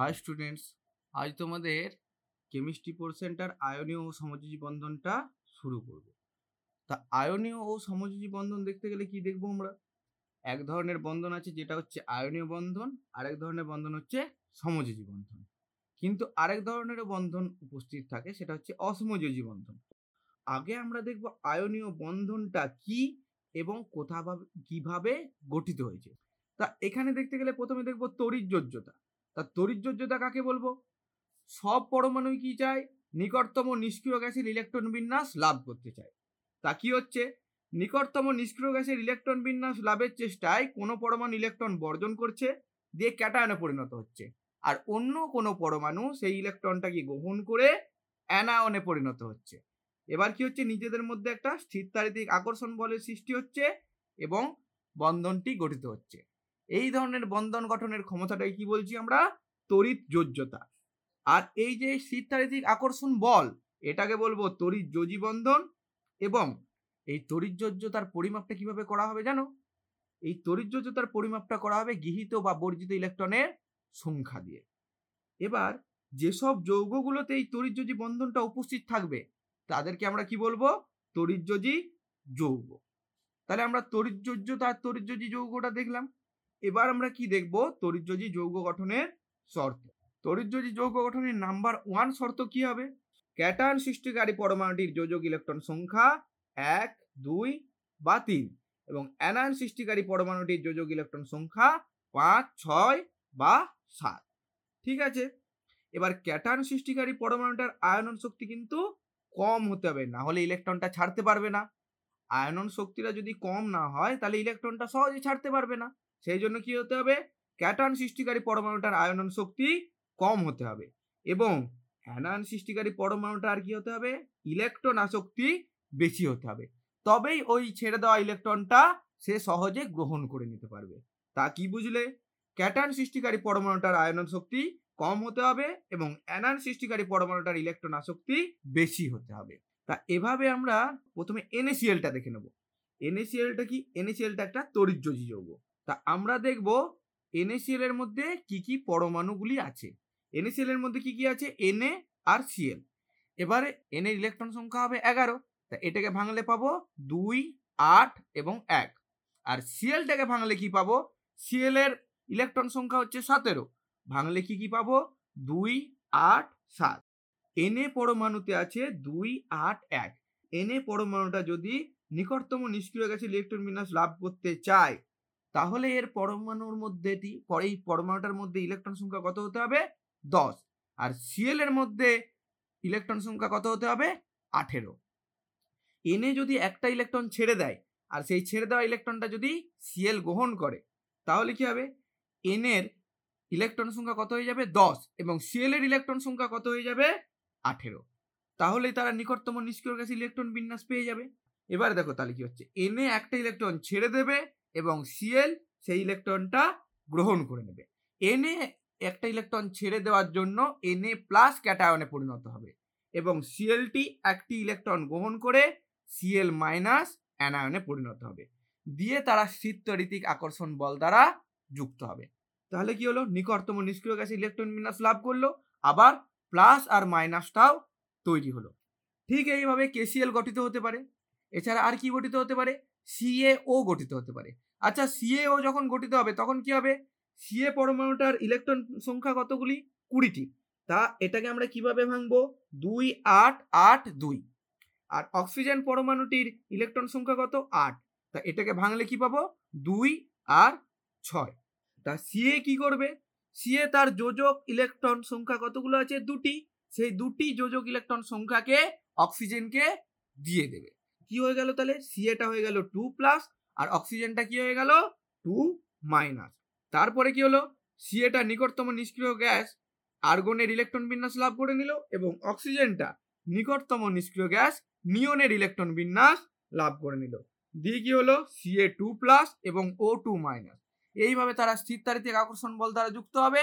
High students আজ তোমাদের chemistry পোর্শনটার আয়নীয় ও সমযোজী বন্ধনটা শুরু করব। তা আয়নীয় ও সমযোজী বন্ধন দেখতে গেলে কি দেখব আমরা? এক ধরনের বন্ধন আছে যেটা হচ্ছে আয়নীয় বন্ধন, আরেক ধরনের বন্ধন হচ্ছে সমযোজী বন্ধন। কিন্তু আরেক ধরনের বন্ধন উপস্থিত থাকে, সেটা হচ্ছে অসমযোজী বন্ধন। আগে আমরা দেখব আয়নীয় বন্ধনটা কি এবং কোথা কীভাবে গঠিত হয়েছে। তা এখানে দেখতে গেলে প্রথমে দেখব তরিজ্যোজ্যতা তা তরিজ্যোজ্যতা কাকে বলব? সব পরমাণু কি চায়? নিকটতম নিষ্ক্রিয় গ্যাসের ইলেকট্রন বিন্যাস লাভ করতে চায়। তা কি হচ্ছে? নিকটতম নিষ্ক্রিয় গ্যাসের ইলেকট্রন বিন্যাস লাভের চেষ্টায় কোনো পরমাণু ইলেকট্রন বর্জন করছে, দিয়ে ক্যাটায়নে পরিণত হচ্ছে। আর অন্য কোনো পরমাণু সেই ইলেকট্রনটাকে গ্রহণ করে অ্যানায়নে পরিণত হচ্ছে। এবার কি হচ্ছে? নিজেদের মধ্যে একটা স্থিরতারিতিক আকর্ষণ বলের সৃষ্টি হচ্ছে এবং বন্ধনটি গঠিত হচ্ছে। এই ধরনের বন্ধন গঠনের ক্ষমতাটাই কি বলছি আমরা? তড়িৎ যোজ্যতা। আর এই যে স্থিরতারিতিক আকর্ষণ বল, এটাকে বলব তড়িৎ যোজী বন্ধন এবং এই তড়িৎ যোজ্যতার পরিমাপটা কীভাবে করা হবে জানো? এই তড়িৎ যোজ্যতার পরিমাপটা করা হবে গৃহীত বা বর্জিত ইলেকট্রনের সংখ্যা দিয়ে। এবার যেসব যৌগগুলোতে এই তড়িৎযোজী বন্ধনটা উপস্থিত থাকবে, তাদেরকে আমরা কি বলব? তড়িৎযোজী যৌগ। তাহলে আমরা তড়িৎযোজ্যতা আর তড়িৎযোজী যৌগটা দেখলাম। এবার আমরা কি দেখব? তড়িৎযোজী যৌগ গঠনের শর্ত। তড়িৎযোজী যৌগ গঠনের নাম্বার ওয়ান শর্ত কি হবে? ক্যাটায়ন সৃষ্টিকারী পরমাণুটির যোজক ইলেকট্রন সংখ্যা এক, দুই বা তিন এবং অ্যানায়ন সৃষ্টিকারী পরমাণুটির যোজক ইলেকট্রন সংখ্যা পাঁচ, ছয় বা সাত। ঠিক আছে? এবার ক্যাটায়ন সৃষ্টিকারী পরমাণুটার আয়নন শক্তি কিন্তু কম হতে হবে, না হলে ইলেকট্রনটা ছাড়তে পারবে না। আয়নন শক্তিটা যদি কম না হয়, তাহলে ইলেকট্রনটা সহজে ছাড়তে পারবে না। সেই জন্য কি হতে হবে? ক্যাটায়ন সৃষ্টিকারী পরমাণুটার আয়নন শক্তি কম হতে হবে এবং অ্যানায়ন সৃষ্টিকারী পরমাণুটার কি হতে হবে? ইলেকট্রন আসক্তি বেশি হতে হবে। তবেই ওই ছেড়ে দেওয়া ইলেকট্রনটা সে সহজে গ্রহণ করে নিতে পারবে। তা কি বুঝলে? ক্যাটায়ন সৃষ্টিকারী পরমাণুটার আয়নন শক্তি কম হতে হবে এবং অ্যানায়ন সৃষ্টিকারী পরমাণুটার ইলেকট্রন আসক্তি বেশি হতে হবে। তা এভাবে আমরা প্রথমে এনএসিএলটা দেখে নেব। এনএসিএলটা কি? এনএসিএলটা একটা তরিজ্যোজী যৌগ। তা আমরা দেখব এনএসিএল এর মধ্যে কি কি পরমাণুগুলি আছে। এনএসিএল এর মধ্যে কি কি আছে? এনএ আর সিএল এবারে এন এর ইলেকট্রন সংখ্যা হবে এগারো। তা এটাকে ভাঙলে পাবো দুই, আট এবং এক। আর সিএলটাকে ভাঙলে কি পাবো? সিএল এর ইলেকট্রন সংখ্যা হচ্ছে সতেরো। ভাঙলে কি কি পাবো? দুই, আট, সাত। এনএ পরমাণুতে আছে দুই, আট, এক। এনএ পরমাণুটা যদি নিকটতম নিষ্ক্রিয় গ্যাসের ইলেকট্রন বিন্যাস লাভ করতে চায় তাহলে এর পরমাণুর মধ্যে পরে এই পরমাণুটার মধ্যে ইলেকট্রন সংখ্যা কত হতে হবে? দশ। আর সিএল এর মধ্যে ইলেকট্রন সংখ্যা কত হতে হবে? আঠেরো। এনে যদি একটা ইলেকট্রন ছেড়ে দেয়, আর সেই ছেড়ে দেওয়া ইলেকট্রনটা যদি সিএল গ্রহণ করে, তাহলে কি হবে? এনের ইলেকট্রন সংখ্যা কত হয়ে যাবে? দশ। এবং সিএল এর ইলেকট্রন সংখ্যা কত হয়ে যাবে? আঠেরো। তাহলে তারা নিকটতম নিষ্ক্রিয় গ্যাস ইলেকট্রন বিন্যাস পেয়ে যাবে। এবার দেখো তাহলে কি হচ্ছে? এনে একটা ইলেকট্রন ছেড়ে দেবে এবং সিএল সেই ইলেকট্রনটা গ্রহণ করে নেবে। এনে একটা ইলেকট্রন ছেড়ে দেওয়ার জন্য এনএ প্লাস ক্যাটায়নে পরিণত হবে এবং সিএলটি একটি ইলেকট্রন গ্রহণ করে সিএল মাইনাস অ্যানায়নে পরিণত হবে। দিয়ে তারা শীতঋতিক আকর্ষণ বল দ্বারা যুক্ত হবে। তাহলে কি হলো? নিকটতম নিষ্ক্রিয় গ্যাসে ইলেকট্রন বিন্যাস লাভ করল, আবার প্লাস আর মাইনাসটাও তৈরি হলো। ঠিক এইভাবে কেসিএল গঠিত হতে পারে। এছাড়া আর কি গঠিত হতে পারে? সিএও গঠিত হতে পারে। আচ্ছা সিএও যখন গঠিত হবে, তখন কি হবে? সিএ পরমাণুটার ইলেকট্রন সংখ্যা কতগুলি? কুড়িটি। তা এটাকে আমরা কীভাবে ভাঙবো? দুই, আট আট, দুই। আর অক্সিজেন পরমাণুটির ইলেকট্রন সংখ্যা কত? আট। তা এটাকে ভাঙলে কি পাবো? দুই আর ছয়। তা সিএ কি করবে? সিএ তার যোজক ইলেকট্রন সংখ্যা কতগুলো আছে? দুটি। সেই দুটি যোজক ইলেকট্রন সংখ্যাকে অক্সিজেনকে দিয়ে দেবে। কি হয়ে গেল তাহলে? সিএটা হয়ে গেল টু প্লাস আর অক্সিজেনটা কি হয়ে গেল? টু মাইনাস তারপরে কি হলো? সিএটা নিকটতম নিষ্ক্রিয় গ্যাস আর্গনের ইলেকট্রন বিন্যাস লাভ করে নিল এবং অক্সিজেনটা নিকটতম নিষ্ক্রিয় গ্যাস নিয়নের ইলেকট্রন বিন্যাস লাভ করে নিল। দিয়ে কি হলো? সিএ টু প্লাস এবং ও টু মাইনাস এইভাবে তারা স্থিরতারিতিক আকর্ষণ বল দ্বারা যুক্ত হবে।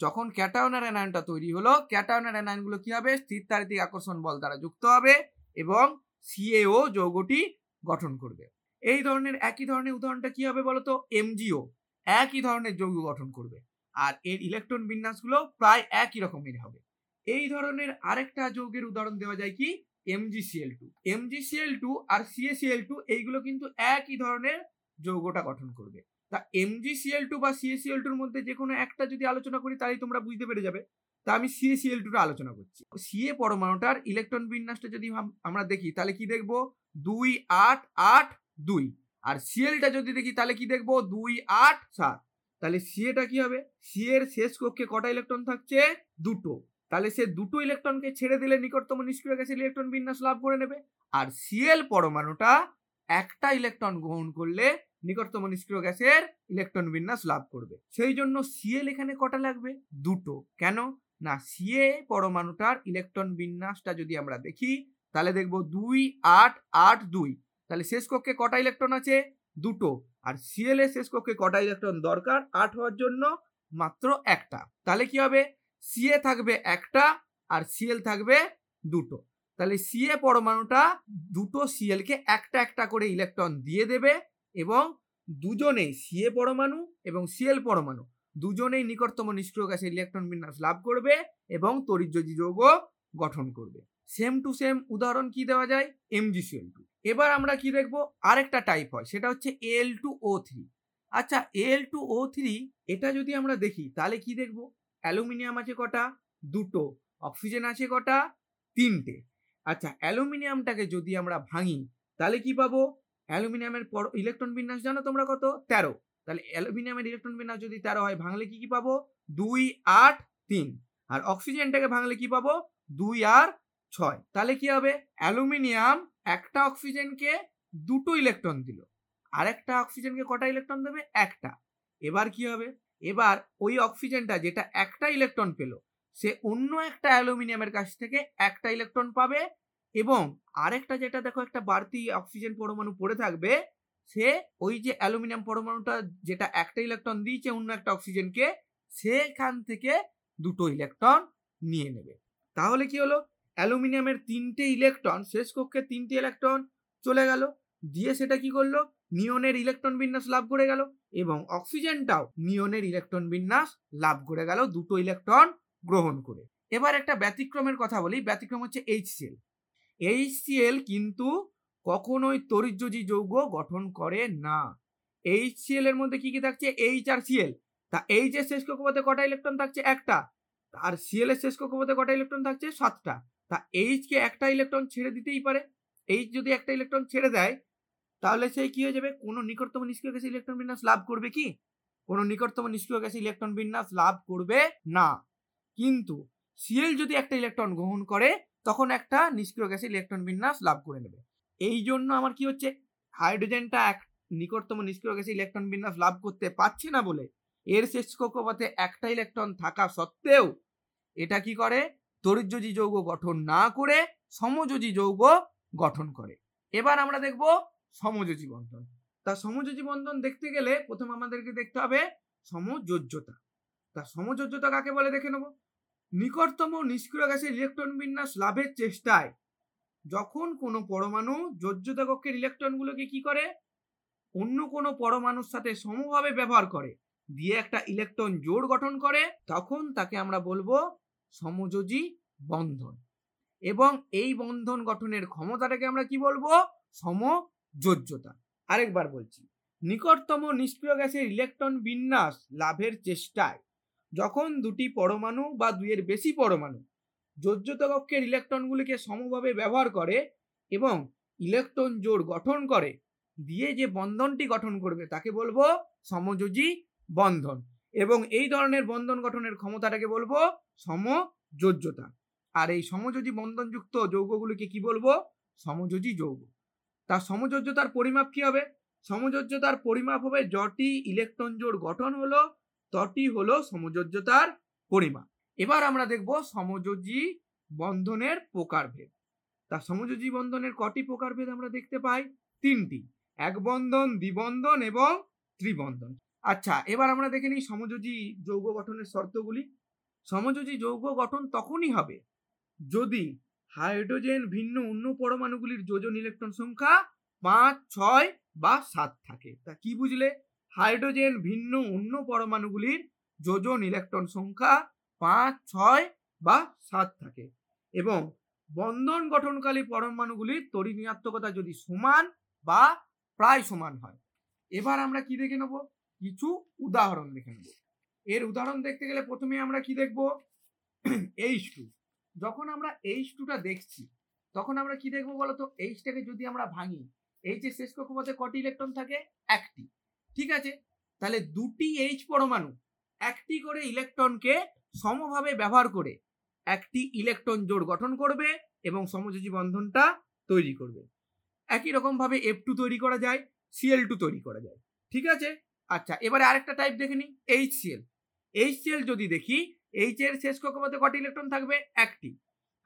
যখন ক্যাটায়নের অ্যানায়নটা তৈরি হলো ক্যাটায়নের অ্যানায়নগুলো কি হবে? স্থিরতারিতিক আকর্ষণ বল দ্বারা যুক্ত হবে এবং সিএও যৌগটি গঠন করবে। এই ধরনের একই ধরনের উদাহরণটা কি হবে বলতো? এমজিও একই ধরনের যৌগ গঠন করবে। আর এর ইলেকট্রন বিন্যাসগুলো প্রায় একই রকমের হবে। এই ধরনের আরেকটা যৌগের উদাহরণ দেওয়া যায় কি? এমজিসিএল টু এমজিসিএল টু আর সিএসিএল টু এইগুলো কিন্তু একই ধরনের যৌগটা গঠন করবে। তা এমজিসিএল টু বা সিএসিএল টুর মধ্যে যে কোনো একটা যদি আলোচনা করি তাহলেই তোমরা বুঝতে পেরে যাবে। তা আমি সিএসিএল টুটা আলোচনা করছি। সিএ পরমাণুটার ইলেকট্রন বিন্যাসটা যদি আমরা দেখি, তাহলে কি দেখব? দুই, আট আট, দুই। আর সিএলটা যদি দেখি, তাহলে কি দেখব? দুই, আট, সাত। তাহলে সিএটা কি হবে? সি এর শেষ কক্ষে কটা ইলেকট্রন থাকছে? দুটো। তাহলে সে দুটো ইলেকট্রনকে ছেড়ে দিলে নিকটতম নিষ্ক্রিয় গ্যাসের ইলেকট্রন বিন্যাস লাভ করে নেবে। আর সিএল পরমাণুটা একটা ইলেকট্রন গ্রহণ করলে নিকটতম নিষ্ক্রিয় গ্যাসের ইলেকট্রন বিন্যাস লাভ করবে। সেই জন্য সিএল এখানে কটা লাগবে? দুটো। কেন? না সিএ পরমাণুটার ইলেকট্রন বিন্যাসটা যদি আমরা দেখি, তাহলে দেখব দুই আট আট দুই। তাহলে শেষ কক্ষে কটা ইলেকট্রন আছে? দুটো। আর সিএল এর শেষ কক্ষে কটা ইলেকট্রন দরকার? আট হওয়ার জন্য মাত্র একটা। তাহলে কি হবে? সিএ থাকবে একটা আর সিএল থাকবে দুটো। তাহলে সিএ পরমাণুটা দুটো সিএলকে একটা একটা করে ইলেকট্রন দিয়ে দেবে এবং দুজনেই সিএ পরমাণু এবং সিএল পরমাণু। দুজনেই নিকটতম নিষ্ক্রিয় গ্যাসের ইলেকট্রন বিন্যাস লাভ করবে এবং তরিজ্যোজি যৌগ গঠন করবে। সেম টু সেম উদাহরণ কি দেওয়া যায়? এমজিসিএল টু এবার আমরা কি দেখব? আরেকটা টাইপ হয়, সেটা হচ্ছে এল টু ও থ্রি আচ্ছা এল টু ও থ্রি এটা যদি আমরা দেখি, তাহলে কি দেখব? অ্যালুমিনিয়াম আছে কটা? দুটো। অক্সিজেন আছে কটা? তিনটে। আচ্ছা অ্যালুমিনিয়ামটাকে যদি আমরা ভাঙি, তাহলে কি পাবো? অ্যালুমিনিয়ামের পর ইলেকট্রন বিন্যাস জানো তোমরা কত? তেরো। তাহলে অ্যালুমিনিয়ামের ইলেকট্রন বিন্যাস যদি তেরো হয়, ভাঙলে কি কি পাবো? দুই আট তিন। আর অক্সিজেনটাকে ভাঙলে কি পাবো? দুই আর ছয়। তাহলে কি হবে? অ্যালুমিনিয়াম একটা অক্সিজেনকে দুটো ইলেকট্রন দিল। আর একটা অক্সিজেনকে কটা ইলেকট্রন দেবে? একটা। এবার কি হবে? এবার ওই অক্সিজেনটা যেটা একটা ইলেকট্রন পেল, সে অন্য একটা অ্যালুমিনিয়ামের কাছ থেকে একটা ইলেকট্রন পাবে এবং আরেকটা যেটা দেখো একটা বাড়তি অক্সিজেন পরমাণু পড়ে থাকবে সে ওই যে অ্যালুমিনিয়াম পরমাণুটা যেটা একটা ইলেকট্রন দিয়েছে, অন্য একটা অক্সিজেনকে, সেখান থেকে দুটো ইলেকট্রন নিয়ে নেবে। তাহলে কি হলো? অ্যালুমিনিয়ামের তিনটে ইলেকট্রন, শেষ কক্ষে তিনটে ইলেকট্রন চলে গেল। দিয়ে সেটা কি করল? নিয়নের ইলেকট্রন বিন্যাস লাভ করে গেল এবং অক্সিজেনটাও নিয়নের ইলেকট্রন বিন্যাস লাভ করে গেল দুটো ইলেকট্রন গ্রহণ করে। এবার একটা ব্যতিক্রমের কথা বলি। ব্যতিক্রম হচ্ছে এইচসিএল এইচসিএল কিন্তু কখনোই তরিজ্যোজি যৌগ গঠন করে না। এইচসিএল এর মধ্যে কি কি থাকছে? এইচ আর সিএল তা এইচ এর শেষ কক্ষপথে কটা ইলেকট্রন থাকছে? একটা। আর সিএল এর শেষ কক্ষপথে কটা ইলেকট্রন থাকছে? সাতটা। তা এইচ কে একটা ইলেকট্রন ছেড়ে দিতেই পারে। এইচ যদি একটা ইলেকট্রন ছেড়ে দেয়, তাহলে সেই কি হয়ে যাবে? কোনো নিকটতম নিষ্ক্রিয় গ্যাসে ইলেকট্রন বিন্যাস লাভ করবে কি? কোনো নিকটতম নিষ্ক্রিয় গ্যাসে ইলেকট্রন বিন্যাস লাভ করবে না। কিন্তু সিএল যদি একটা ইলেকট্রন গ্রহণ করে, তখন একটা নিষ্ক্রিয় গ্যাসে ইলেকট্রন বিন্যাস লাভ করে নেবে। এই জন্য আমার কি হচ্ছে? হাইড্রোজেনটা এক নিকটতম নিষ্ক্রিয় গ্যাসে ইলেকট্রন বিন্যাস লাভ করতে পারছে না বলে এর শেষ কক্ষপথে একটা ইলেকট্রন থাকা সত্ত্বেও এটা কি করে? তরিজ্যোজি যৌগ গঠন না করে সমযোজী যৌগ গঠন করে। এবার আমরা দেখব সমযোজী বন্ধন। তা সমযোজী বন্ধন দেখতে গেলে প্রথম আমাদেরকে দেখতে হবে সমযোজ্যতা। তা সমযোজ্যতা কাকে বলে দেখে নেব? নিকটতম নিষ্ক্রিয় গ্যাসের ইলেকট্রন বিন্যাস লাভের চেষ্টায় যখন কোনো পরমাণু যোজ্যতা কক্ষের ইলেকট্রনগুলোকে কি করে? অন্য কোনো পরমাণুর সাথে সমভাবে ব্যবহার করে। দিয়ে একটা ইলেকট্রন জোড় গঠন করে, তখন তাকে আমরা বলব সমযোজী বন্ধন। এবং এই বন্ধন গঠনের ক্ষমতাটাকে আমরা কি বলব? সমযোজ্যতা। আরেকবার বলছি, নিকটতম নিষ্ক্রিয় গ্যাসের ইলেকট্রন বিন্যাস লাভের চেষ্টায় যখন দুটি পরমাণু বা দুইয়ের বেশি পরমাণু যোজ্যতা কক্ষের ইলেকট্রনগুলিকে সমভাবে ব্যবহার করে এবং ইলেকট্রন জোড় গঠন করে, দিয়ে যে বন্ধনটি গঠন করবে তাকে বলব সমযোজী বন্ধন এবং এই ধরনের বন্ধন গঠনের ক্ষমতাটাকে বলব সমযোজ্যতা। আর এই সমযোজী বন্ধনযুক্ত যৌগগুলিকে কি বলব? সমযোজী যৌগ। তার সমযোজ্যতার পরিমাপ কি হবে? সমযোজ্যতার পরিমাপ হবে যটি ইলেকট্রন জোড় গঠন হলো, তটি হলো সমযোজ্যতার পরিমাপ। এবার আমরা দেখব সমযোজী বন্ধনের প্রকারভেদ। তা সমযোজী বন্ধনের কটি প্রকারভেদ আমরা দেখতে পাই? তিনটি। এক বন্ধন দ্বিবন্ধন এবং ত্রিবন্ধন। আচ্ছা এবার আমরা দেখে নিই সমযোজী যৌগ গঠনের শর্তগুলি। সমযোজী যৌগ গঠন তখনই হবে যদি হাইড্রোজেন ভিন্ন অন্য পরমাণুগুলির যোজন ইলেকট্রন সংখ্যা পাঁচ, ছয় বা সাত থাকে। তা কি বুঝলে? হাইড্রোজেন ভিন্ন অন্য পরমাণুগুলির যোজন ইলেকট্রন সংখ্যা পাঁচ, ছয় বা সাত থাকে। এবং বন্ধন গঠনকারী পরমাণুগুলির তড়িৎ ঋণাত্মকতা যদি সমান বা প্রায় সমান হয়। এবার আমরা কি দেখে নেব? কিছু উদাহরণ দেখে নেব। এর উদাহরণ দেখতে গেলে প্রথমে আমরা কি দেখব? এইচ টু যখন আমরা এইচ টুটা দেখছি, তখন আমরা কি দেখব বলতো? এইচটাকে যদি আমরা ভাঙি এইচ এর শেষ কক্ষপথে কটি ইলেকট্রন থাকে? একটি। ঠিক আছে? তাহলে দুটি এইচ পরমাণু একটি করে ইলেকট্রনকে সমভাবে ব্যবহার করে একটি ইলেকট্রন জোড় গঠন করবে এবং সমযোজী বন্ধনটা তৈরি করবে। একই রকমভাবে এফ টু তৈরি করা যায় সিএল টু তৈরি করা যায়। ঠিক আছে? আচ্ছা এবারে আরেকটা টাইপ দেখে নিই এইচ সিএল এইচ সিএল যদি দেখি এইচ এর শেষ কক্ষপথে কটি ইলেকট্রন থাকবে? একটি।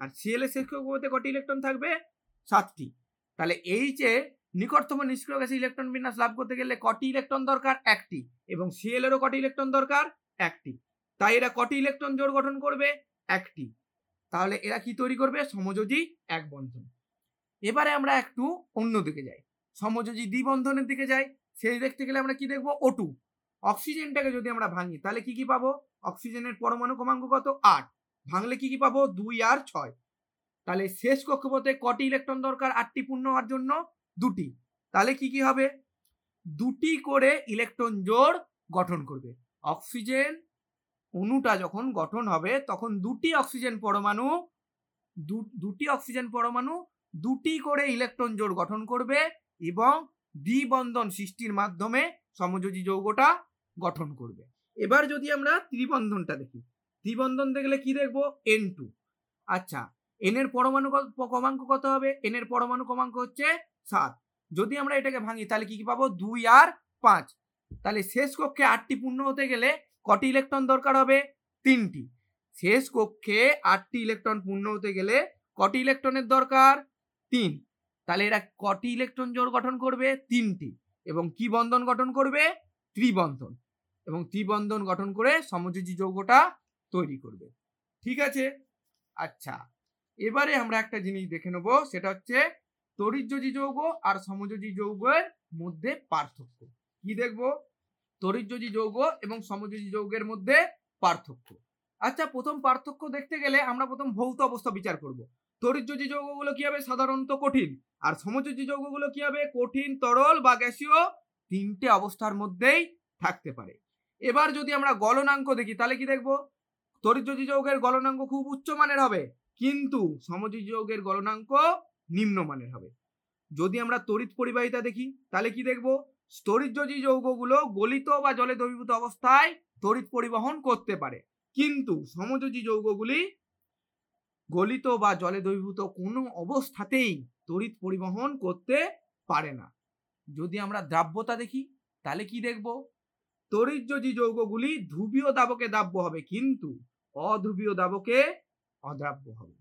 আর সিএল এর শেষ কক্ষপথে কটি ইলেকট্রন থাকবে? সাতটি। তাহলে এইচ এ নিকটতম নিষ্ক্রিয় গ্যাসে ইলেকট্রন বিন্যাস লাভ করতে গেলে কটি ইলেকট্রন দরকার? একটি। এবং সিএল এরও কটি ইলেকট্রন দরকার? একটি। তাই এরা কটি ইলেকট্রন জোড় গঠন করবে? একটি। তাহলে এরা কি তৈরি করবে? সমযোজী এক বন্ধন। এবারে আমরা একটু অন্য দিকে যাই। সমযোজী দ্বিবন্ধনের দিকে যাই। সেই দেখতে গেলে আমরা কি দেখব? ওটু অক্সিজেনটাকে যদি আমরা ভাঙি, তাহলে কি কি পাবো? অক্সিজেনের পরমাণু ক্রমাঙ্ক কত? আট। ভাঙলে কি কি পাবো? দুই আর ছয়। তাহলে শেষ কক্ষপথে কটি ইলেকট্রন দরকার? আটটি পূর্ণ হওয়ার জন্য দুটি। তাহলে কি কি হবে? দুটি করে ইলেকট্রন জোড় গঠন করবে। অক্সিজেন অণুটা যখন গঠন হবে, তখন দুটি অক্সিজেন পরমাণু দুটি অক্সিজেন পরমাণু দুটি করে ইলেকট্রন জোড় গঠন করবে এবং দ্বিবন্ধন সৃষ্টির মাধ্যমে সমযোজী যৌগটা গঠন করবে। এবার যদি আমরা ত্রিবন্ধনটা দেখি, ত্রিবন্ধন দেখলে কি দেখব? এন টু আচ্ছা এন এর পরমাণু ক্রমাঙ্ক কত হবে? এন এর পরমাণু ক্রমাঙ্ক হচ্ছে সাত। যদি আমরা এটাকে ভাঙি, তাহলে কি কি পাবো? দুই আর পাঁচ। তাহলে শেষ কক্ষে আটটি পূর্ণ হতে গেলে কটি ইলেকট্রন দরকার হবে? তিনটি। শেষ কক্ষে আটটি ইলেকট্রন পূর্ণ হতে গেলে কটি ইলেকট্রনের দরকার? তিন। তাহলে এরা কটি ইলেকট্রন জোড় গঠন করবে? তিনটি। এবং কি বন্ধন গঠন করবে? ত্রিবন্ধন। এবং ত্রিবন্ধন গঠন করে সমযোজী যৌগটা তৈরি করবে। ঠিক আছে? আচ্ছা। এবারে আমরা একটা জিনিস দেখে নেব। সেটা হচ্ছে তরিযোজী যৌগ আর সমযোজী যৌগের মধ্যে পার্থক্য। কি দেখব? তরিযোজী যৌগ এবং সমযোজী যৌগের মধ্যে পার্থক্য। আচ্ছা প্রথম পার্থক্য দেখতে গেলে আমরা প্রথম ভৌত অবস্থা বিচার করব। তরিযোজী যৌগগুলো কি হবে? সাধারণত কঠিন। আর সমযোজী যৌগগুলো কি হবে? কঠিন, তরল বা গ্যাসীয় তিনটে অবস্থার মধ্যেই থাকতে পারে। এবার যদি আমরা গলনাঙ্ক দেখি, তাহলে কি দেখব? তরিযোজী যৌগের গলনাঙ্ক খুব উচ্চ মানের হবে, কিন্তু সমযোজী যৌগের গলনাঙ্ক নিম্নমানের হবে। যদি আমরা তড়িৎ পরিবাহিতা দেখি, তাহলে কি দেখব? স্তরিতযোজী যৌগগুলো গলিত বা জলে দ্রবীভূত অবস্থায় তড়িৎ পরিবহন করতে পারে। কিন্তু সমযোজী যৌগগুলি গলিত বা জলে দ্রবীভূত কোনো অবস্থাতেই তড়িৎ পরিবহন করতে পারে না। যদি আমরা দ্রাব্যতা দেখি, তাহলে কি দেখব? তড়িৎযোজী যৌগগুলি ধ্রুবীয় দাবকে দ্রাব্য হবে, কিন্তু অধ্রুবীয় দাবকে অদ্রাব্য হবে।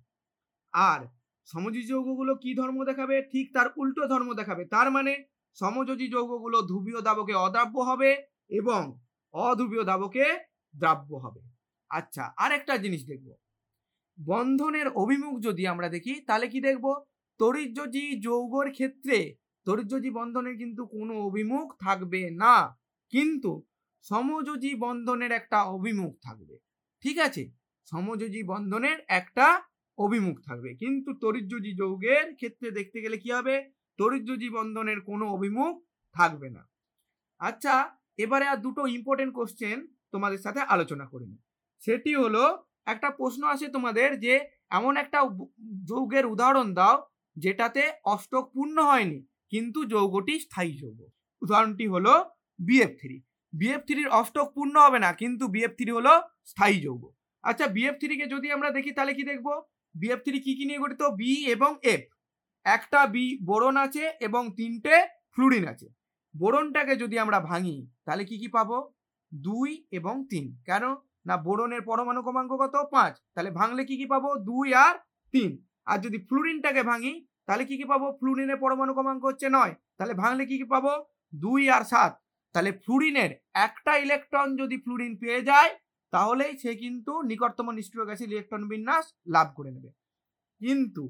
আর সমযোজী যৌগগুলো কি ধর্ম দেখাবে? ঠিক তার উল্টো ধর্ম দেখাবে। তার মানে সমযোজী যৌগগুলো ধ্রুবীয় দাবকে অদ্রাব্য হবে এবং অধ্রুবীয় দাবকে দ্রাব্য হবে। আচ্ছা আর একটা জিনিস দেখব। বন্ধনের অভিমুখ যদি আমরা দেখি, তাহলে কি দেখব? তরিযোজী যৌগর ক্ষেত্রে তরিযোজী বন্ধনের কিন্তু কোনো অভিমুখ থাকবে না, কিন্তু সমযোজী বন্ধনের একটা অভিমুখ থাকবে। ঠিক আছে? সমযোজী বন্ধনের একটা অভিমুখ থাকবে। কিন্তু তরিযোজী যৌগের ক্ষেত্রে দেখতে গেলে কি হবে? তরিযোজী বন্ধনের কোনো অভিমুখ থাকবে না। আচ্ছা এবারে আর দুটো ইম্পর্টেন্ট কোশ্চেন তোমাদের সাথে আলোচনা করে সেটি হলো, একটা প্রশ্ন আসে তোমাদের যে, এমন একটা যৌগের উদাহরণ দাও, যেটাতে অষ্টক পূর্ণ হয়নি, কিন্তু যৌগটি স্থায়ী যৌগ। উদাহরণটি হলো বিএফ থ্রি বিএফ থ্রির অষ্টক পূর্ণ হবে না, কিন্তু বিএফ থ্রি হলো স্থায়ী যৌগ। আচ্ছা বিএফ থ্রিকে যদি আমরা দেখি, তাহলে কি দেখব? বিএফ থ্রি কি কি নিয়ে গঠিত? বি এবং এফ একটা বি বোরন আছে এবং তিনটে ফ্লুরিন আছে। বোরনটাকে যদি আমরা ভাঙি, তাহলে কি কি পাবো? দুই এবং তিন। কেন? না বোরনের পরমাণু ক্রমাঙ্ক কত? পাঁচ। তাহলে ভাঙলে কি কি পাবো? দুই আর তিন। আর যদি ফ্লুরিনটাকে ভাঙি, তাহলে কি কি পাবো? ফ্লুরিনের পরমাণু ক্রমাঙ্ক হচ্ছে নয়। তাহলে ভাঙলে কি কি পাবো? দুই আর সাত। তাহলে ফ্লুরিনের একটা ইলেকট্রন যদি ফ্লুরিন পেয়ে যায়, তাহলেই সে কিন্তু নিকটতম নিষ্ক্রিয় গ্যাসের ইলেকট্রন বিন্যাস লাভ করে নেবে। কিন্তু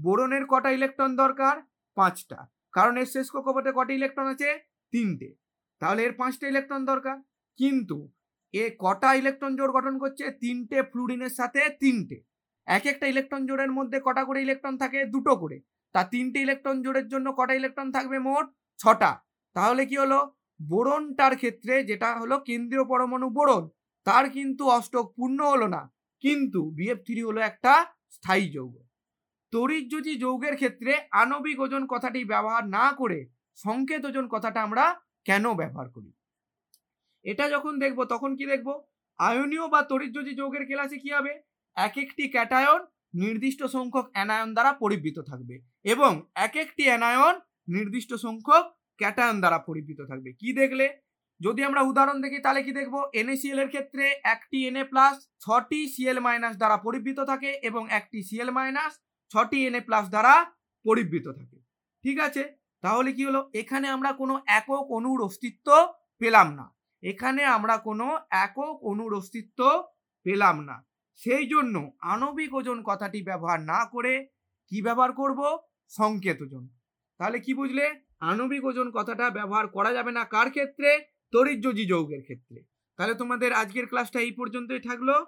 বোরনের কটা ইলেকট্রন দরকার? পাঁচটা। কারণ এর শেষ কক্ষপথে কটা ইলেকট্রন আছে? তিনটে। তাহলে এর পাঁচটা ইলেকট্রন দরকার। কিন্তু এ কটা ইলেকট্রন জোড় গঠন করছে? তিনটে ফ্লুরিনের সাথে তিনটে। এক একটা ইলেকট্রন জোড়ের মধ্যে কটা করে ইলেকট্রন থাকে? দুটো করে। তা তিনটে ইলেকট্রন জোড়ের জন্য কটা ইলেকট্রন থাকবে মোট? ছটা। তাহলে কি হলো? বোরনটার ক্ষেত্রে যেটা হলো কেন্দ্রীয় পরমাণু বোরন, তার কিন্তু অষ্টক পূর্ণ হলো না। কিন্তু বিএফ থ্রি হলো একটা স্থায়ী যৌগ। তড়িৎযোজী যৌগের ক্ষেত্রে আণবিক ওজন কথাটি ব্যবহার না করে সংকেত ওজন কথাটা আমরা কেন ব্যবহার করি? এটা যখন দেখব তখন কি দেখব? আয়নীয় বা তড়িৎযোজী যৌগের ক্লাসে কি হবে? এক একটি ক্যাটায়ন নির্দিষ্ট সংখ্যক অ্যানায়ন দ্বারা পরিবৃত থাকবে এবং এক একটি অ্যানায়ন নির্দিষ্ট সংখ্যক ক্যাটায়ন দ্বারা পরিবৃত থাকবে। কি দেখলে? যদি আমরা উদাহরণ দেখি তাহলে কি দেখব? NaCl এর ক্ষেত্রে একটি এনএ প্লাস ছটি সিএল মাইনাস দ্বারা পরিবৃত থাকে এবং একটি সিএল মাইনাস ছটি Na প্লাস দ্বারা পরিবৃত থাকে। ঠিক আছে? তাহলে কি হলো? এখানে আমরা কোনো একক অণুর অস্তিত্ব পেলাম না। এখানে আমরা কোনো একক অণুর অস্তিত্ব পেলাম না। সেই জন্য আণবিক ওজন কথাটি ব্যবহার না করে কি ব্যবহার করব? সংকেত ওজন। তাহলে কি বুঝলে? আণবিক ওজন কথাটা ব্যবহার করা যাবে না। কার ক্ষেত্রে? তড়িৎযোজী যৌগের ক্ষেত্রে। তাহলে তোমাদের আজকের ক্লাসটা এই পর্যন্তই থাকল।